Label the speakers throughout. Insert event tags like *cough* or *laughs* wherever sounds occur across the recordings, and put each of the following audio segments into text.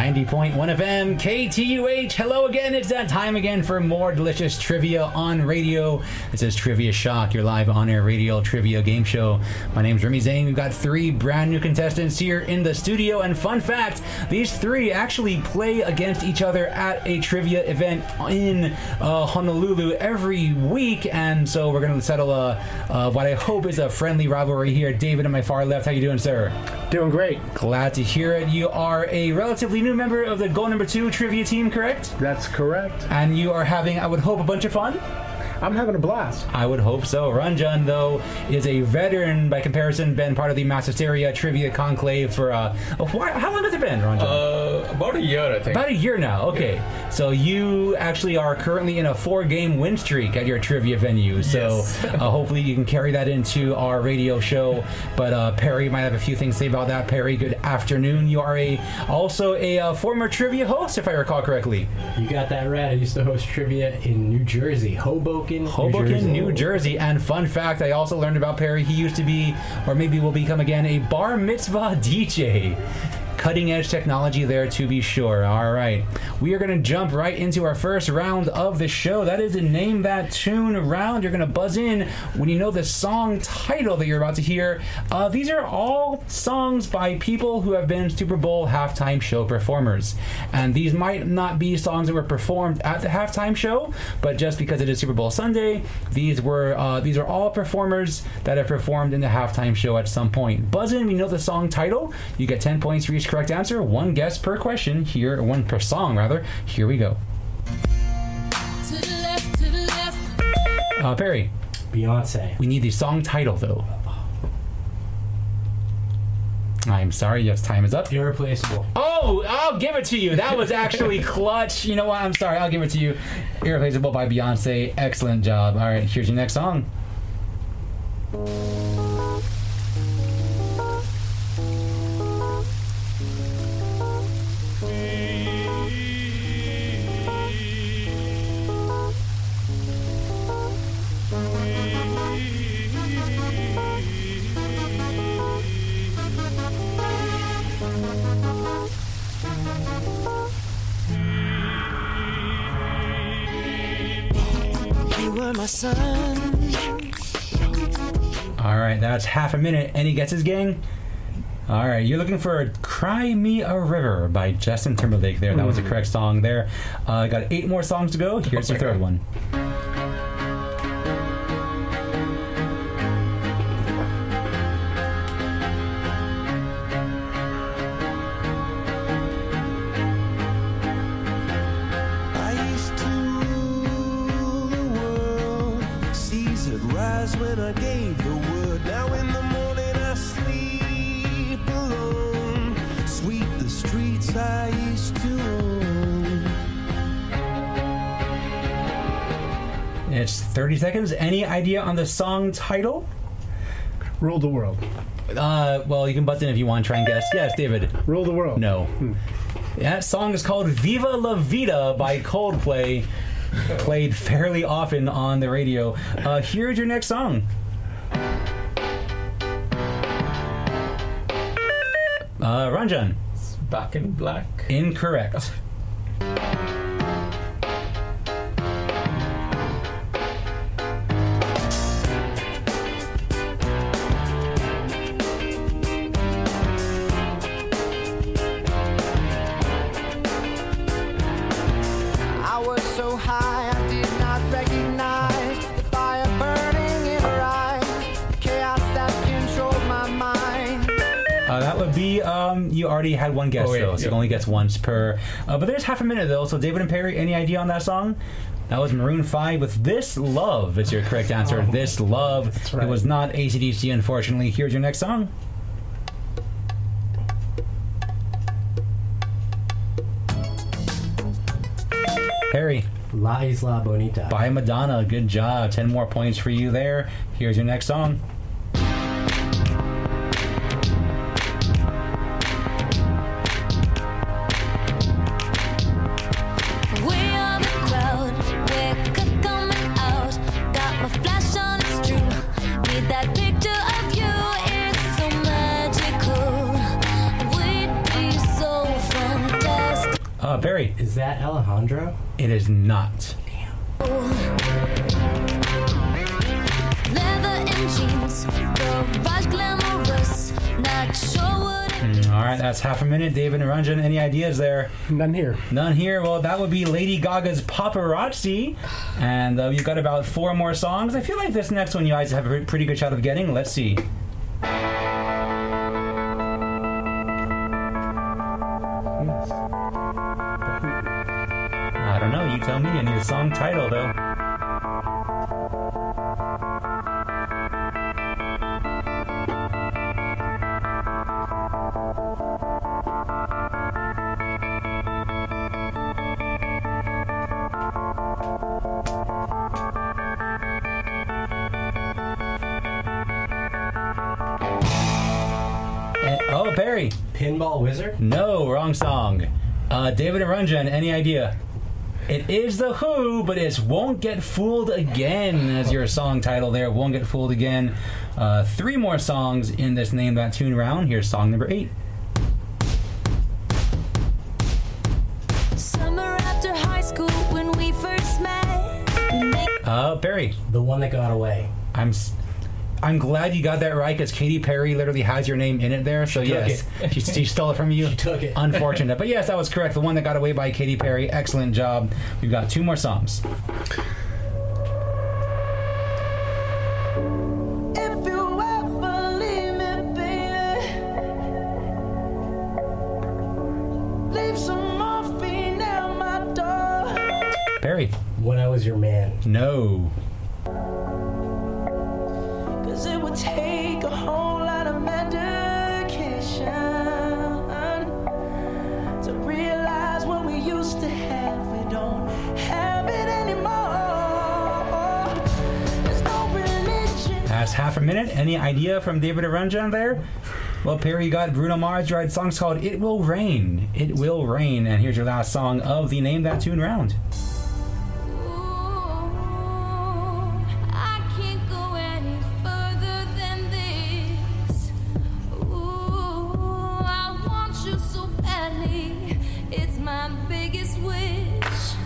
Speaker 1: 90.1 FM, KTUH. Hello again. It's that time again for more delicious trivia on radio. This is Trivia Shock, your live on air radio trivia game show. My name's Remy Zane. We've got three brand new contestants here in the studio. And fun fact these three actually play against each other at a trivia event in uh, Honolulu every week. And so we're going to settle a, uh, what I hope is a friendly rivalry here. David on my far left, how you doing, sir?
Speaker 2: Doing great.
Speaker 1: Glad to hear it. You are a relatively new member of the Goal Number Two trivia team, correct?
Speaker 2: That's correct.
Speaker 1: And you are having, I would hope, a bunch of fun.
Speaker 2: I'm having a blast.
Speaker 1: I would hope so. Ranjan, though, is a veteran by comparison, been part of the Massisteria Trivia Conclave for uh, a while. How long has it been, Ranjan?
Speaker 3: Uh, about a year, I think.
Speaker 1: About a year now. Okay, so you actually are currently in a four-game win streak at your trivia venue. So
Speaker 3: Yes.
Speaker 1: uh, hopefully you can carry that into our radio show. But uh, Perry might have a few things to say about that. Perry, good afternoon. You are a also a uh, former trivia host, if I recall correctly.
Speaker 4: You got that right. I used to host trivia in New Jersey, Hoboken,
Speaker 1: Hoboken, New Jersey. And fun fact, I also learned about Perry. He used to be, or maybe will become again, a bar mitzvah *laughs* DJ. Cutting edge technology there to be sure. All right. We are going to jump right into our first round of the show. That is the Name That Tune round. You're going to buzz in when you know the song title that you're about to hear. Uh, these are all songs by people who have been Super Bowl halftime show performers. And these might not be songs that were performed at the halftime show, but just because it is Super Bowl Sunday, these were uh, these are all performers that have performed in the halftime show at some point. Buzz in, we know the song title. You get 10 points for each correct answer, one guess per question. Here, one per song rather. Here we go.
Speaker 5: To the left, to the left.
Speaker 1: Uh, Perry,
Speaker 4: Beyonce.
Speaker 1: we need the song title though. I'm sorry, yes, time is up.
Speaker 4: Irreplaceable.
Speaker 1: Oh, I'll give it to you. That was actually *laughs* clutch. You know what? I'm sorry. I'll give it to you. Irreplaceable by Beyonce. Excellent job. All right, here's your next song.
Speaker 6: My sun.
Speaker 1: All right, that's half a minute. Any guesses, gang? All right, you're looking for "Cry Me a River" by Justin Timberlake. There, that was the correct song. There, uh, got eight more songs to go. Here's your third one. It's 30 seconds. Any idea on the song title?
Speaker 2: Rule the world.
Speaker 1: Uh, well, you can buzz in if you want. To try and guess. Yes, David.
Speaker 2: Rule the world.
Speaker 1: No. That song is called Viva La Vida by Coldplay. Played fairly often on the radio. Uh, here's your next song. Uh, Ranjan.
Speaker 3: Back in black.
Speaker 1: Incorrect. Uh, that would be, um, you already had one guess
Speaker 3: Oh, wait,
Speaker 1: though, so
Speaker 3: yeah.
Speaker 1: it only gets once per. Uh, but there's half a minute though, so David and Perry, any idea on that song? That was Maroon 5 with This Love, is your correct answer. this Love.
Speaker 2: right.
Speaker 1: It was not ACDC, unfortunately. Here's your next song. Perry,
Speaker 4: La Isla Bonita.
Speaker 1: by Madonna. Good job. 10 more points for you there. Here's your next song.
Speaker 5: It's so magical. We'd be so fantastic.
Speaker 1: Perry.
Speaker 4: Is that Alejandro?
Speaker 1: It is not.
Speaker 5: Damn. and jeans, garage glamorous. Not sure what it
Speaker 1: All right, that's half a minute. David and Ranjan, any ideas there?
Speaker 2: None here.
Speaker 1: None here. Well, that would be Lady Gaga's Paparazzi. And uh, you've got about four more songs. I feel like this next one you guys have a pretty good shot of getting. Let's see. You tell me. I need a song title, though. Oh, Perry.
Speaker 4: Pinball Wizard?
Speaker 1: No, wrong song. Uh, David and any idea? It is The Who, but it's Won't Get Fooled Again as your song title there. Won't Get Fooled Again. Uh, three more songs in this Name That Tune round. Here's song number eight.
Speaker 5: Summer after high school when we first met.
Speaker 1: Uh, Perry,
Speaker 4: The one that got away.
Speaker 1: I'm. s- I'm glad you got that right because Katy Perry literally has your name in it there. So
Speaker 4: She
Speaker 1: yes, *laughs* she, she stole it from you.
Speaker 4: She took it.
Speaker 1: Unfortunate, but yes, that was correct. The one that got away by Katy Perry. Excellent job. We've got two more songs.
Speaker 6: If you ever leave me, baby, leave some morphine at my door.
Speaker 1: Perry,
Speaker 4: When I Was Your Man.
Speaker 1: no. Half a minute. Any idea from David Aranjan there? Well, Perry, you got Bruno Mars. Had songs called "It Will Rain." It will rain, and here's your last song of the Name That Tune round.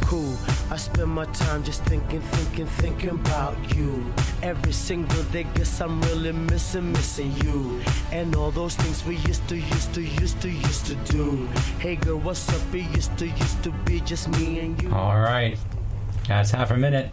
Speaker 6: Cool. I spend my time just thinking, thinking, thinking about you. Every single day, guess I'm really missing, missing you. And all those things we used to, used to, used to, used to do. Hey girl, what's up? It used to, used to be just me and you.
Speaker 1: All right, that's half a minute.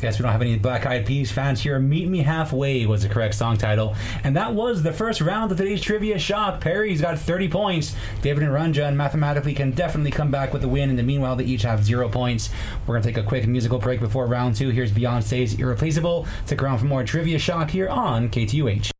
Speaker 1: Guess we don't have any Black Eyed Peas fans here. Meet Me Halfway was the correct song title. And that was the first round of today's Trivia Shock. Perry's got 30 points. David and Ranjan mathematically can definitely come back with a win. In the meanwhile, they each have zero points. We're going to take a quick musical break before round two. Here's Beyonce's Irreplaceable. Stick around for more Trivia Shock here on KTUH.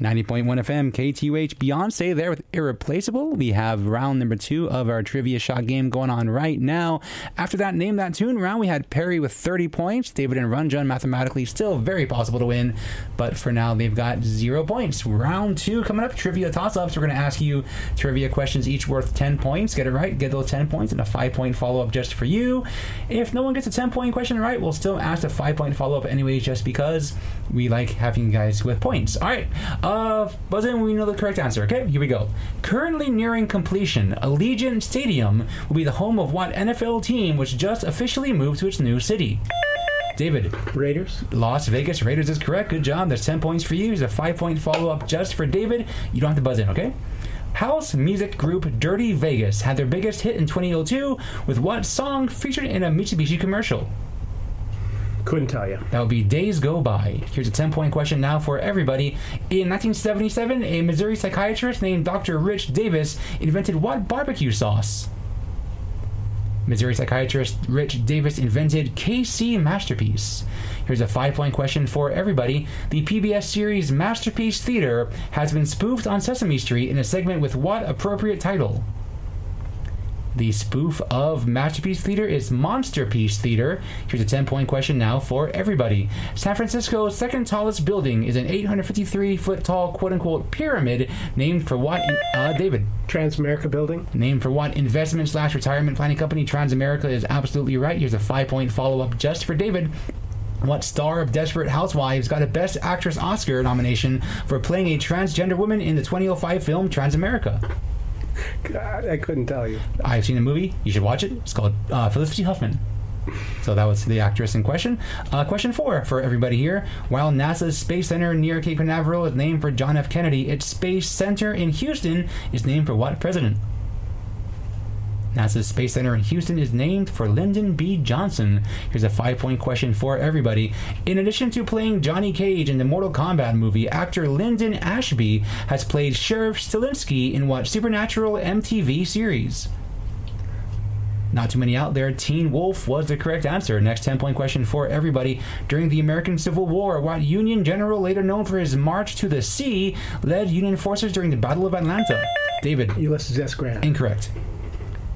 Speaker 1: 90.1 FM, KTUH, Beyonce there with Irreplaceable. We have round number two of our trivia shot game going on right now. After that Name That Tune round, we had Perry with 30 points. David and Ranjan mathematically still very possible to win, but for now they've got zero points. Round two coming up, trivia toss ups. We're going to ask you trivia questions each worth 10 points. Get it right, get those 10 points, and a five point follow up just for you. If no one gets a 10 point question right, we'll still ask a five point follow up anyways, just because we like having you guys with points. All right. Uh, buzz in when we know the correct answer. Okay, here we go. Currently nearing completion, Allegiant Stadium will be the home of what NFL team which just officially moved to its new city? David,
Speaker 2: Raiders.
Speaker 1: Las Vegas Raiders is correct. Good job. There's 10 points for you. There's a five point follow up just for David. You don't have to buzz in, okay? House music group Dirty Vegas had their biggest hit in 2002 with what song featured in a Mitsubishi commercial?
Speaker 2: Couldn't tell you.
Speaker 1: That would be Days Go By. Here's a 10 point question now for everybody. In 1977, a Missouri psychiatrist named Dr. Rich Davis invented what barbecue sauce? Missouri psychiatrist Rich Davis invented KC Masterpiece. Here's a five point question for everybody. The PBS series Masterpiece Theater has been spoofed on Sesame Street in a segment with what appropriate title? The spoof of Masterpiece Theater is Monster Piece Theater. Here's a 10 point question now for everybody. San Francisco's second tallest building is an 853 foot tall quote unquote pyramid named for what? In, uh, David.
Speaker 2: Transamerica Building.
Speaker 1: Named for what investment slash retirement planning company? Transamerica is absolutely right. Here's a five point follow up just for David. What star of Desperate Housewives got a Best Actress Oscar nomination for playing a transgender woman in the 2005 film Transamerica?
Speaker 2: God, I couldn't tell you.
Speaker 1: I've seen the movie. You should watch it. It's called uh, Felicity Huffman. So that was the actress in question. Uh, question four for everybody here. While NASA's Space Center near Cape Canaveral is named for John F. Kennedy, its Space Center in Houston is named for what president? NASA's Space Center in Houston is named for Lyndon B. Johnson. Here's a five point question for everybody. In addition to playing Johnny Cage in the Mortal Kombat movie, actor Linden Ashby has played Sheriff Stilinski in what Supernatural MTV series? Not too many out there. Teen Wolf was the correct answer. Next 10 point question for everybody. During the American Civil War, what Union general, later known for his march to the sea, led Union forces during the Battle of Atlanta? David.
Speaker 2: Ulysses S. Grant.
Speaker 1: Incorrect.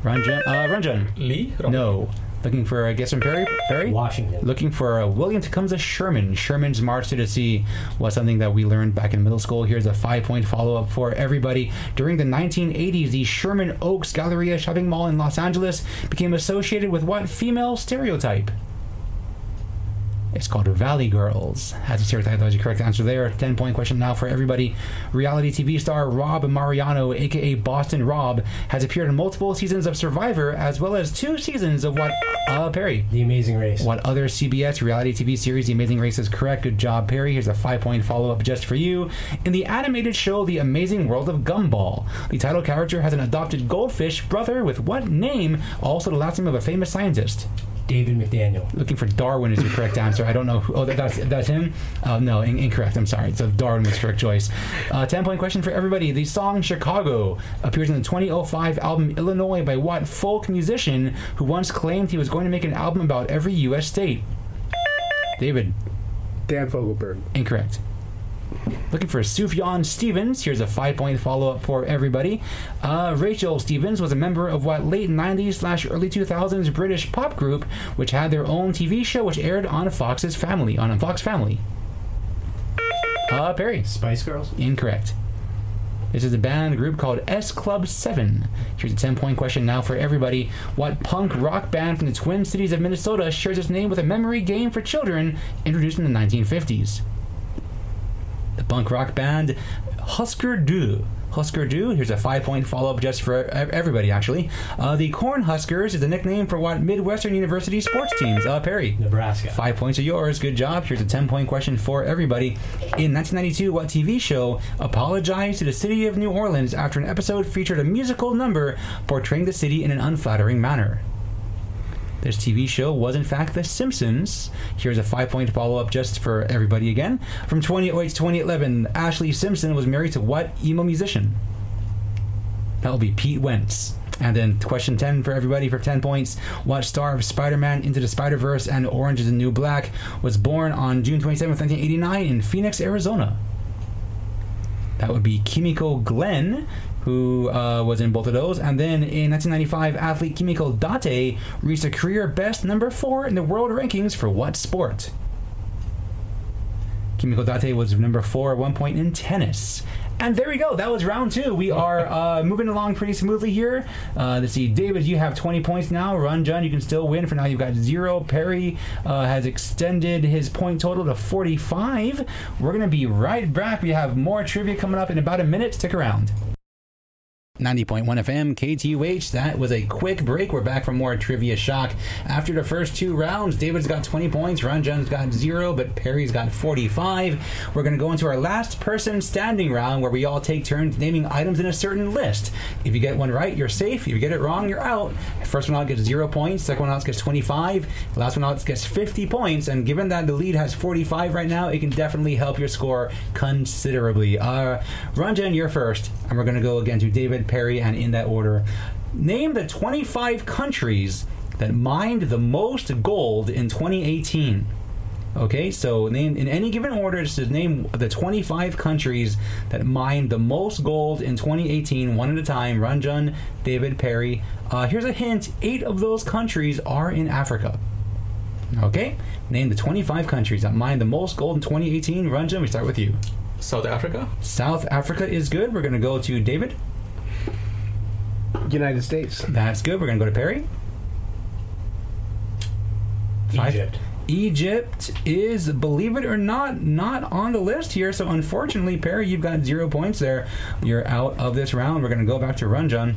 Speaker 1: Ranjan. Uh, Ranjan.
Speaker 3: Lee?
Speaker 1: No. Looking for a guess from Perry? Perry?
Speaker 4: Washington.
Speaker 1: Looking for a William Tecumseh Sherman. Sherman's March to the Sea was something that we learned back in middle school. Here's a five point follow up for everybody. During the 1980s, the Sherman Oaks Galleria shopping mall in Los Angeles became associated with what female stereotype? It's called Valley Girls. Has a stereotype. That was your correct answer there. 10 point question now for everybody. Reality TV star Rob Mariano, aka Boston Rob, has appeared in multiple seasons of Survivor as well as two seasons of what? Uh, Perry.
Speaker 4: The Amazing Race.
Speaker 1: What other CBS reality TV series The Amazing Race is correct? Good job, Perry. Here's a five point follow up just for you. In the animated show The Amazing World of Gumball, the title character has an adopted goldfish brother with what name? Also the last name of a famous scientist.
Speaker 4: David McDaniel.
Speaker 1: Looking for Darwin is your correct answer. I don't know. Who, oh, that, that's that's him. Oh no, in, incorrect. I'm sorry. So Darwin was correct choice. Uh, Ten point question for everybody. The song "Chicago" appears in the 2005 album "Illinois" by what folk musician who once claimed he was going to make an album about every U.S. state? David,
Speaker 2: Dan Fogelberg.
Speaker 1: incorrect. Looking for Sufjan Stevens. Here's a five point follow up for everybody. Uh, Rachel Stevens was a member of what late 90s slash early 2000s British pop group, which had their own TV show which aired on Fox's Family, on Fox Family. Uh, Perry.
Speaker 4: Spice Girls.
Speaker 1: Incorrect. This is a band group called S Club 7. Here's a 10 point question now for everybody. What punk rock band from the Twin Cities of Minnesota shares its name with a memory game for children introduced in the 1950s? Punk rock band Husker Du. Husker Du. Here's a five point follow up just for everybody, actually. Uh, the Corn Huskers is a nickname for what Midwestern University sports teams? Uh, Perry.
Speaker 4: Nebraska.
Speaker 1: Five points are yours. Good job. Here's a 10 point question for everybody. In 1992, what TV show apologized to the city of New Orleans after an episode featured a musical number portraying the city in an unflattering manner? This TV show was, in fact, The Simpsons. Here's a five point follow up just for everybody again. From 2008 to 2011, Ashlee Simpson was married to what emo musician? That will be Pete Wentz. And then question 10 for everybody for 10 points. What star of Spider Man Into the Spider Verse and Orange is the New Black was born on June 27, 1989, in Phoenix, Arizona? That would be Kimiko Glenn, who uh, was in both of those. And then in 1995, athlete Kimiko Date reached a career best number four in the world rankings for what sport? Kimiko Date was number four at one point in tennis. And there we go. That was round two. We are *laughs* uh, moving along pretty smoothly here. Uh, let's see. David, you have 20 points now. Run, John, you can still win. For now, you've got zero. Perry uh, has extended his point total to 45. We're going to be right back. We have more trivia coming up in about a minute. Stick around. 90.1 FM, KTUH. That was a quick break. We're back for more Trivia Shock. After the first two rounds, David's got 20 points, Ranjan's got zero, but Perry's got 45. We're going to go into our last person standing round where we all take turns naming items in a certain list. If you get one right, you're safe. If you get it wrong, you're out. First one out gets zero points, second one out gets 25, last one out gets 50 points. And given that the lead has 45 right now, it can definitely help your score considerably. Uh, Ranjan, you're first, and we're going to go again to David. Perry, and in that order. Name the 25 countries that mined the most gold in 2018. Okay, so name in any given order, just to name the 25 countries that mined the most gold in 2018, one at a time. Ranjan, David, Perry. Uh, here's a hint: eight of those countries are in Africa. Okay, name the 25 countries that mined the most gold in 2018. Ranjan, we start with you.
Speaker 3: South Africa?
Speaker 1: South Africa is good. We're going to go to David.
Speaker 2: United States.
Speaker 1: That's good. We're going to go to Perry. Five.
Speaker 4: Egypt.
Speaker 1: Egypt is, believe it or not, not on the list here. So unfortunately, Perry, you've got zero points there. You're out of this round. We're going to go back to Ranjan.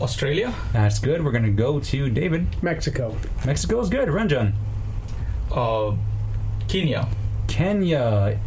Speaker 3: Australia,
Speaker 1: That's good. We're going to go to David.
Speaker 2: Mexico.
Speaker 1: Mexico is good. Ranjan.
Speaker 3: uh, Kenya,
Speaker 1: Kenya.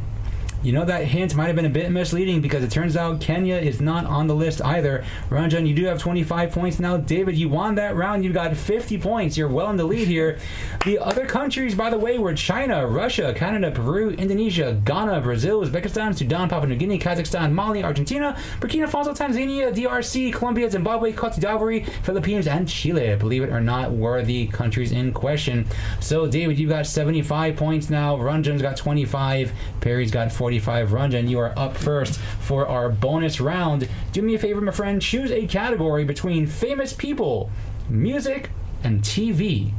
Speaker 1: You know that hint might have been a bit misleading because it turns out Kenya is not on the list either. Ranjan, you do have 25 points now. David, you won that round. You've got 50 points. You're well in the lead here. The other countries, by the way, were China, Russia, Canada, Peru, Indonesia, Ghana, Brazil, Uzbekistan, Sudan, Papua New Guinea, Kazakhstan, Mali, Argentina, Burkina Faso, Tanzania, DRC, Colombia, Zimbabwe, Cote d'Ivoire, Philippines, and Chile. Believe it or not, were the countries in question. So, David, you've got 75 points now. Ranjan's got 25. Perry's got 45. Ranjan, you are up first for our bonus round. Do me a favor, my friend. Choose a category between famous people, music, and TV.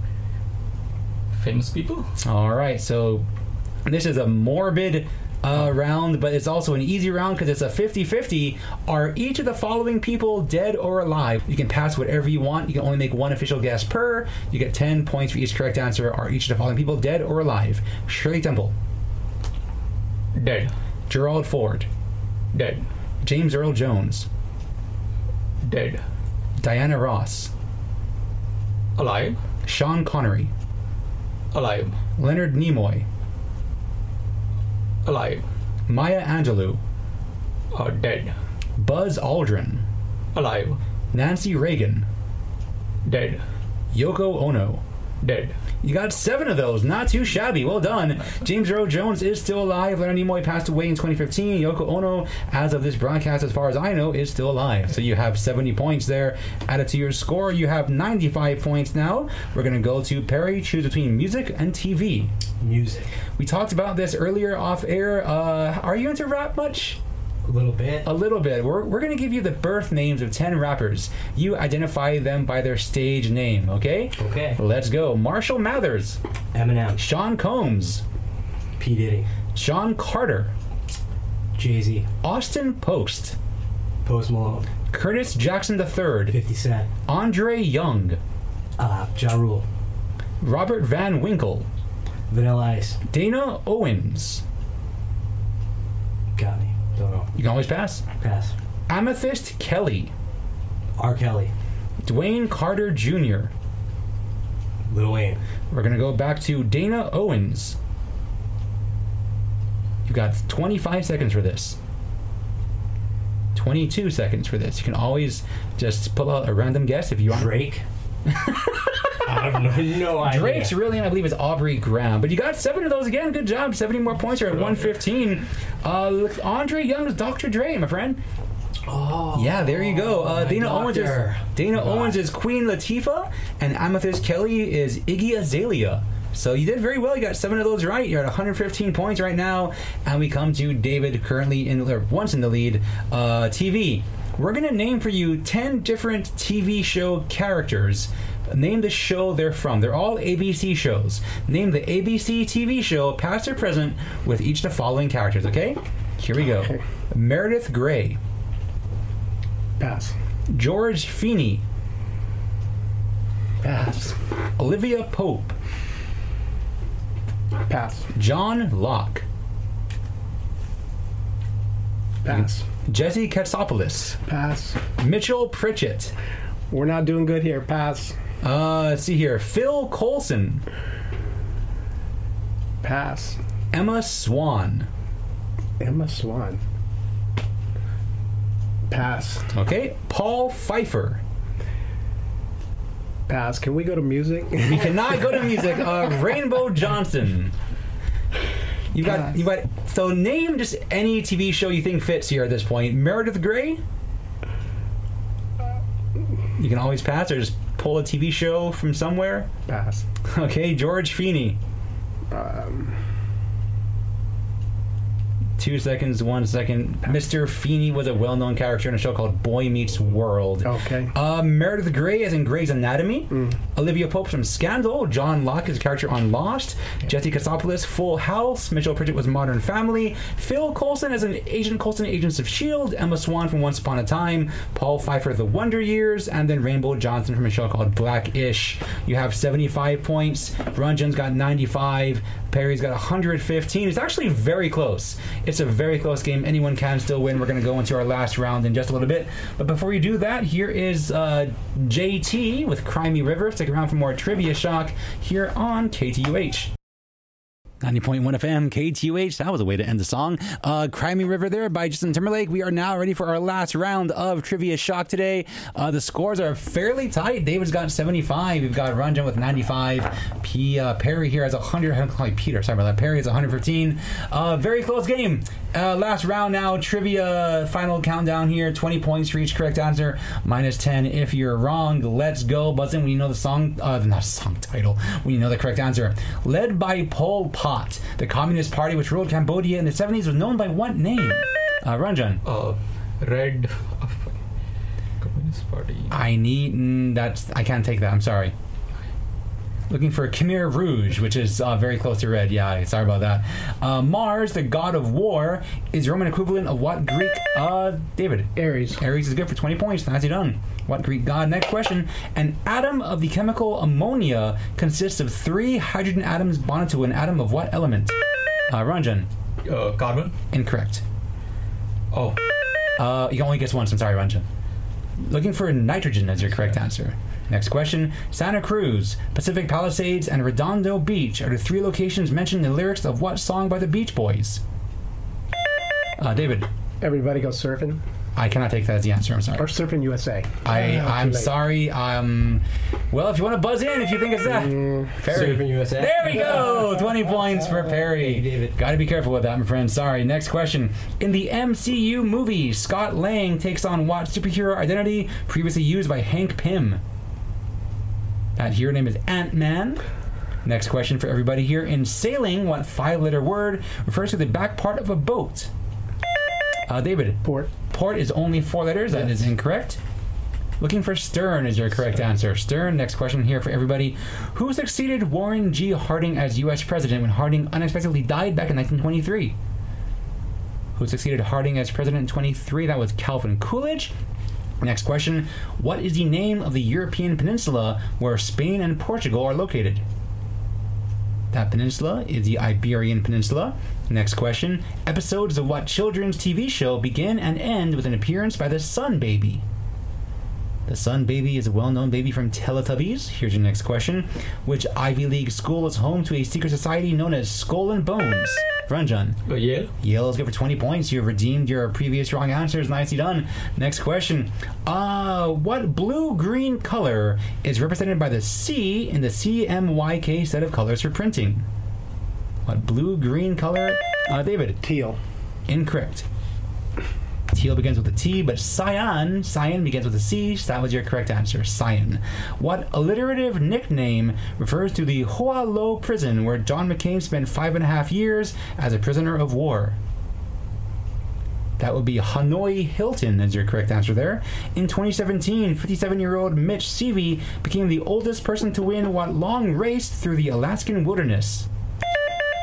Speaker 3: famous people.
Speaker 1: All right, so this is a morbid uh, round, but it's also an easy round because it's a 50 50. Are each of the following people dead or alive? You can pass whatever you want. You can only make one official guess per. You get 10 points for each correct answer. Are each of the following people dead or alive? Shirley Temple,
Speaker 3: Dead,
Speaker 1: Gerald Ford,
Speaker 3: dead,
Speaker 1: James Earl Jones,
Speaker 3: dead,
Speaker 1: Diana Ross,
Speaker 3: alive,
Speaker 1: Sean Connery,
Speaker 3: alive,
Speaker 1: Leonard Nimoy,
Speaker 3: alive,
Speaker 1: Maya Angelou,
Speaker 3: uh, dead,
Speaker 1: Buzz Aldrin,
Speaker 3: alive,
Speaker 1: Nancy Reagan,
Speaker 3: dead,
Speaker 1: Yoko Ono.
Speaker 3: Dead.
Speaker 1: You got seven of those. Not too shabby. Well done. James Earl Jones is still alive. Leonard Nimoy passed away in 2015. Yoko Ono, as of this broadcast, as far as I know, is still alive. So you have 70 points there. Added to your score, you have 95 points now. We're going to go to Perry. Choose between music and TV.
Speaker 4: Music.
Speaker 1: We talked about this earlier off air. Uh, are you into rap much?
Speaker 4: A little bit.
Speaker 1: A little bit. We're, we're going to give you the birth names of 10 rappers. You identify them by their stage name, okay?
Speaker 4: Okay.
Speaker 1: Let's go. Marshall Mathers,
Speaker 4: Eminem.
Speaker 1: Sean Combs,
Speaker 4: P. Diddy.
Speaker 1: Sean Carter,
Speaker 4: Jay Z.
Speaker 1: Austin Post,
Speaker 4: Post Malone.
Speaker 1: Curtis Jackson III,
Speaker 4: 50 Cent.
Speaker 1: Andre Young,
Speaker 4: Uh, Ja Rule.
Speaker 1: Robert Van Winkle,
Speaker 4: Vanilla Ice.
Speaker 1: Dana Owens.
Speaker 4: Got me. Don't know.
Speaker 1: You can always pass.
Speaker 4: Pass.
Speaker 1: Amethyst Kelly,
Speaker 4: R. Kelly.
Speaker 1: Dwayne Carter Jr.
Speaker 4: Lil Wayne.
Speaker 1: We're going to go back to Dana Owens. You've got 25 seconds for this. 22 seconds for this. You can always just pull out a random guess if you want.
Speaker 4: Drake. *laughs* I have no, no idea.
Speaker 1: Drake's really, I believe, is Aubrey Graham. But you got seven of those again. Good job. 70 more points. You're at 115. Uh, Andre Young is Dr. Dre, my friend.
Speaker 4: Oh.
Speaker 1: Yeah, there you go. Uh,
Speaker 4: my
Speaker 1: Dana Owens is. Dana
Speaker 4: God.
Speaker 1: Owens is Queen Latifah, and Amethyst Kelly is Iggy Azalea. So you did very well. You got seven of those right. You're at 115 points right now, and we come to David, currently in or once in the lead. Uh, TV. We're gonna name for you 10 different TV show characters. Name the show they're from. They're all ABC shows. Name the ABC TV show, past or present, with each of the following characters. Okay? Here we go.
Speaker 2: Okay.
Speaker 1: Meredith Grey.
Speaker 2: Pass.
Speaker 1: George Feeny,
Speaker 2: Pass.
Speaker 1: Olivia Pope,
Speaker 2: Pass.
Speaker 1: John Locke,
Speaker 2: Pass.
Speaker 1: Jesse Katsopolis,
Speaker 2: Pass.
Speaker 1: Mitchell Pritchett.
Speaker 2: We're not doing good here. Pass.
Speaker 1: Uh, let's see here. Phil Coulson,
Speaker 2: Pass.
Speaker 1: Emma Swan.
Speaker 2: Emma Swan. Pass.
Speaker 1: Okay, Paul Pfeiffer.
Speaker 2: Pass. Can we go to music?
Speaker 1: We cannot go to music. Uh, *laughs* Rainbow Johnson. You got
Speaker 2: Pass.
Speaker 1: you got. So name just any TV show you think fits here at this point. Meredith Grey. You can always pass or just pull a TV show from somewhere.
Speaker 2: Pass. *laughs*
Speaker 1: Okay, George Feeny.
Speaker 2: Um,
Speaker 1: Two seconds, one second. Mr. Feeny was a well known character in a show called Boy Meets World.
Speaker 2: Okay.
Speaker 1: Uh, Meredith Grey is in Grey's Anatomy. Olivia Pope from Scandal. John Locke is a character on Lost. Jesse Katsopolis, Full House. Mitchell Pritchett was Modern Family. Phil Coulson as an Agent Coulson, Agents of S.H.I.E.L.D. Emma Swan from Once Upon a Time. Paul Pfeiffer, The Wonder Years. And then Rainbow Johnson from a show called Blackish. You have 75 points. Ranjan's got 95. Perry's got 115. It's actually very close. It's a very close game. Anyone can still win. We're going to go into our last round in just a little bit. But before we do that, here is uh, JT with Crimey River. Stick around for more Trivia Shock here on KTUH. 90.1 FM, KTUH. That was a way to end the song. Uh, River there by Justin Timberlake. We are now ready for our last round of Trivia Shock today. Uh, the scores are fairly tight. David's got 75. We've got Ranjan with 95. P, uh, Perry here has 100. I'm *laughs* calling Peter. Sorry about that. Perry has 115. Uh, very close game. Uh, last round now. Trivia final countdown here. 20 points for each correct answer. Minus 10 if you're wrong. Let's go. Buzz in when you know the song, uh, not song title, when you know the correct answer. Led by Pol Pot, the Communist Party which ruled Cambodia in the 70s was known by what name? Uh, Ranjan.
Speaker 3: Uh, red. Uh, Communist Party.
Speaker 1: I need. Mm, that's. I can't take that. I'm sorry. Looking for Khmer Rouge, which is uh, very close to red. Yeah, sorry about that. Uh, Mars, the god of war, is Roman equivalent of what Greek? Uh, David.
Speaker 2: Ares.
Speaker 1: Ares is good for 20 points. Nicely done. What Greek god? Next question. An atom of the chemical ammonia consists of three hydrogen atoms bonded to an atom of what element? Uh, Ranjan.
Speaker 3: Uh, carbon.
Speaker 1: Incorrect.
Speaker 3: Oh.
Speaker 1: Uh, you only guess once. I'm sorry, Ranjan. Looking for nitrogen as your correct answer. Next question. Santa Cruz, Pacific Palisades, and Redondo Beach are the three locations mentioned in the lyrics of what song by the Beach Boys? Uh, David.
Speaker 2: Everybody go surfing
Speaker 1: I cannot take that as the answer. I'm sorry.
Speaker 2: or surfing USA.
Speaker 1: I,
Speaker 2: Ah,
Speaker 1: I'm
Speaker 2: too late.
Speaker 1: sorry. Um, well, if you want to buzz in, if you think it's that. Perry.
Speaker 4: Surfing USA.
Speaker 1: There we go. 20 points for Perry.
Speaker 4: Thank you, David.
Speaker 1: Got to be careful with that, my friend. Sorry. Next question. In the MCU movie, Scott Lang takes on what superhero identity previously used by Hank Pym? That hero name is Ant Man. Next question for everybody here. In sailing, what five letter word refers to the back part of a boat? Uh, David.
Speaker 2: Port.
Speaker 1: Port is only four letters. That is incorrect. Looking for Stern is your correct answer. Stern. Next question here for everybody. Who succeeded Warren G. Harding as U.S. president when Harding unexpectedly died back in 1923? Who succeeded Harding as president in 23? That was Calvin Coolidge. Next question. What is the name of the European peninsula where Spain and Portugal are located? That peninsula is the Iberian Peninsula. Next question. Episodes of what children's TV show begin and end with an appearance by the Sun Baby? The Sun Baby is a well known baby from Teletubbies. Here's your next question. Which Ivy League school is home to a secret society known as Skull and Bones? Ranjan.
Speaker 3: Uh, Yale.
Speaker 1: Yale is good for 20 points. You've redeemed your previous wrong answers. Nicely done. Next question. Uh, what blue green color is represented by the C in the CMYK set of colors for printing? What blue green color? Uh, David.
Speaker 2: Teal.
Speaker 1: Incorrect. Teal begins with a T, but cyan, cyan begins with a C. So that was your correct answer, cyan. What alliterative nickname refers to the Hoa Lo prison where John McCain spent five and a half years as a prisoner of war? That would be Hanoi Hilton, is your correct answer there. In 2017, 57 year old Mitch Seavey became the oldest person to win what long race through the Alaskan wilderness?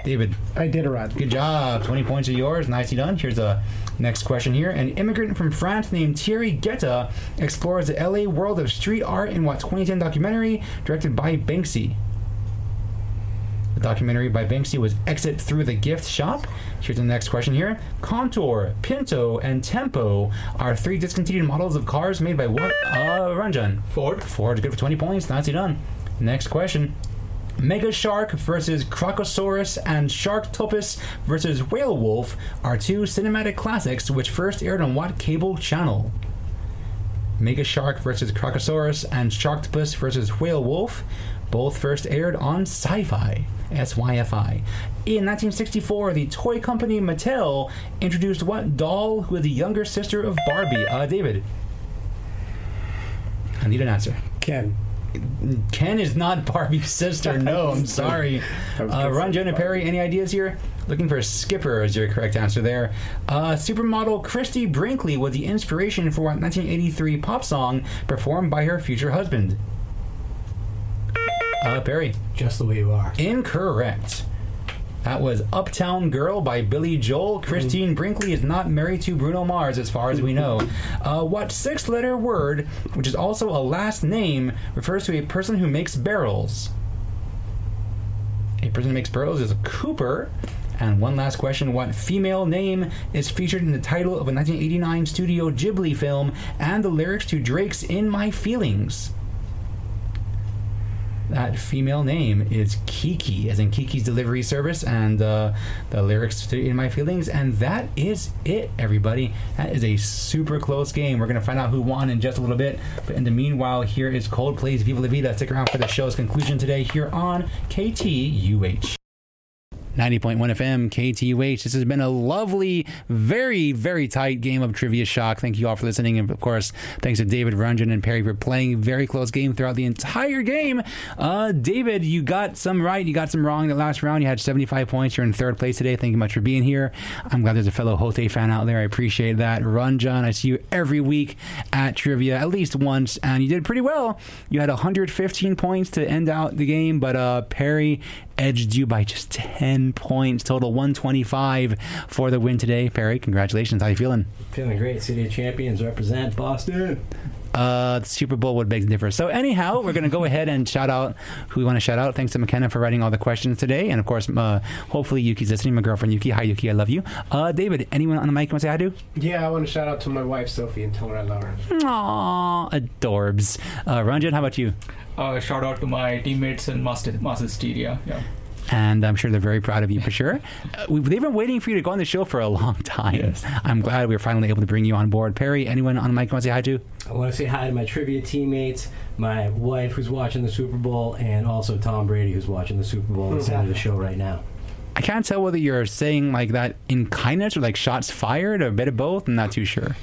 Speaker 1: David.
Speaker 2: I did Iditarod.
Speaker 1: Good job. 20 points are yours. Nicely done. Here's a next question here. An immigrant from France named Thierry Guetta explores the LA world of street art in what 2010 documentary directed by Banksy. The documentary by Banksy was Exit Through the Gift Shop. Here's the next question here. Contour, Pinto, and Tempo are three discontinued models of cars made by what? Uh, Ranjan.
Speaker 3: Ford.
Speaker 1: Ford, good for 20 points. Nicely done. Next question. Mega Shark versus Crocosaurus and Sharktopus versus Whale Wolf are two cinematic classics which first aired on what cable channel? Mega Shark versus Crocosaurus and Sharktopus versus Whale Wolf both first aired on Sci Fi. SYFI. In 1964, the toy company Mattel introduced what doll who is the younger sister of Barbie? Uh, David. I need an answer.
Speaker 2: Ken.
Speaker 1: Ken is not Barbie's sister. No, *laughs* I'm sorry. Uh, Ron, Jonah Perry, any ideas here? Looking for a Skipper is your correct answer there. Uh, supermodel Christie Brinkley was the inspiration for a 1983 pop song performed by her future husband. Uh, Perry.
Speaker 4: Just the way you are.
Speaker 1: Incorrect. That was Uptown Girl by Billy Joel. Christine Brinkley is not married to Bruno Mars, as far as we know. Uh, what six letter word, which is also a last name, refers to a person who makes barrels? A person who makes barrels is a Cooper. And one last question What female name is featured in the title of a 1989 Studio Ghibli film and the lyrics to Drake's In My Feelings? That female name is Kiki, as in Kiki's Delivery Service, and uh, the lyrics to In My Feelings. And that is it, everybody. That is a super close game. We're going to find out who won in just a little bit. But in the meanwhile, here is Coldplay's Viva La Vida. Stick around for the show's conclusion today here on KTUH. 90.1 FM, KTUH. This has been a lovely, very, very tight game of Trivia Shock. Thank you all for listening. And of course, thanks to David Ranjan and Perry for playing a very close game throughout the entire game. Uh, David, you got some right, you got some wrong in the last round. You had 75 points. You're in third place today. Thank you much for being here. I'm glad there's a fellow Hote fan out there. I appreciate that. Ranjan, I see you every week at Trivia, at least once, and you did pretty well. You had 115 points to end out the game, but uh, Perry edged you by just 10 points. Total 125 for the win today. Perry congratulations. How you feeling?
Speaker 4: Feeling great. City of Champions represent Boston.
Speaker 1: uh the super bowl would beg to differ. So anyhow we're going to go ahead and shout out who we want to shout out. Thanks to mckenna for writing all the questions today. And of course uh, hopefully yuki's listening. My girlfriend yuki. Hi yuki. I love you. Uh david anyone on the mic want to say hi to?
Speaker 2: Yeah, I want to shout out to my wife Sophie and tell her I love her.
Speaker 1: Aww, adorbs. Uh ranjan how about you
Speaker 3: Uh, shout out to my teammates in Master Master Styria. Yeah.
Speaker 1: and I'm sure they're very proud of you for sure. *laughs* Uh, we've, they've been waiting for you to go on the show for a long time.
Speaker 3: Yes.
Speaker 1: I'm glad we were finally able to bring you on board. Perry, anyone on the mic want to say hi to?
Speaker 4: I want to say hi to my trivia teammates, my wife who's watching the Super Bowl, and also Tom Brady who's watching the Super Bowl and listening to the show right now.
Speaker 1: I can't tell whether you're saying like that in kindness or like shots fired or a bit of both. I'm not too sure.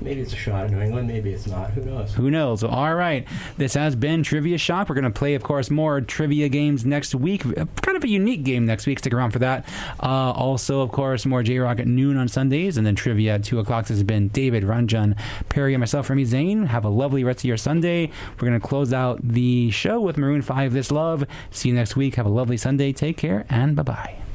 Speaker 4: Maybe it's a shot at New England, maybe it's not. Who knows?
Speaker 1: Who knows? All right. This has been Trivia Shock. We're going to play, of course, more trivia games next week. Kind of a unique game next week. Stick around for that. Uh, also, of course, more J Rock at noon on Sundays, and then trivia at 2 o'clock. This has been David, Ranjan, Perry, and myself, Remy Zane. Have a lovely rest of your Sunday. We're going to close out the show with Maroon 5 This Love. See you next week. Have a lovely Sunday. Take care, and bye bye.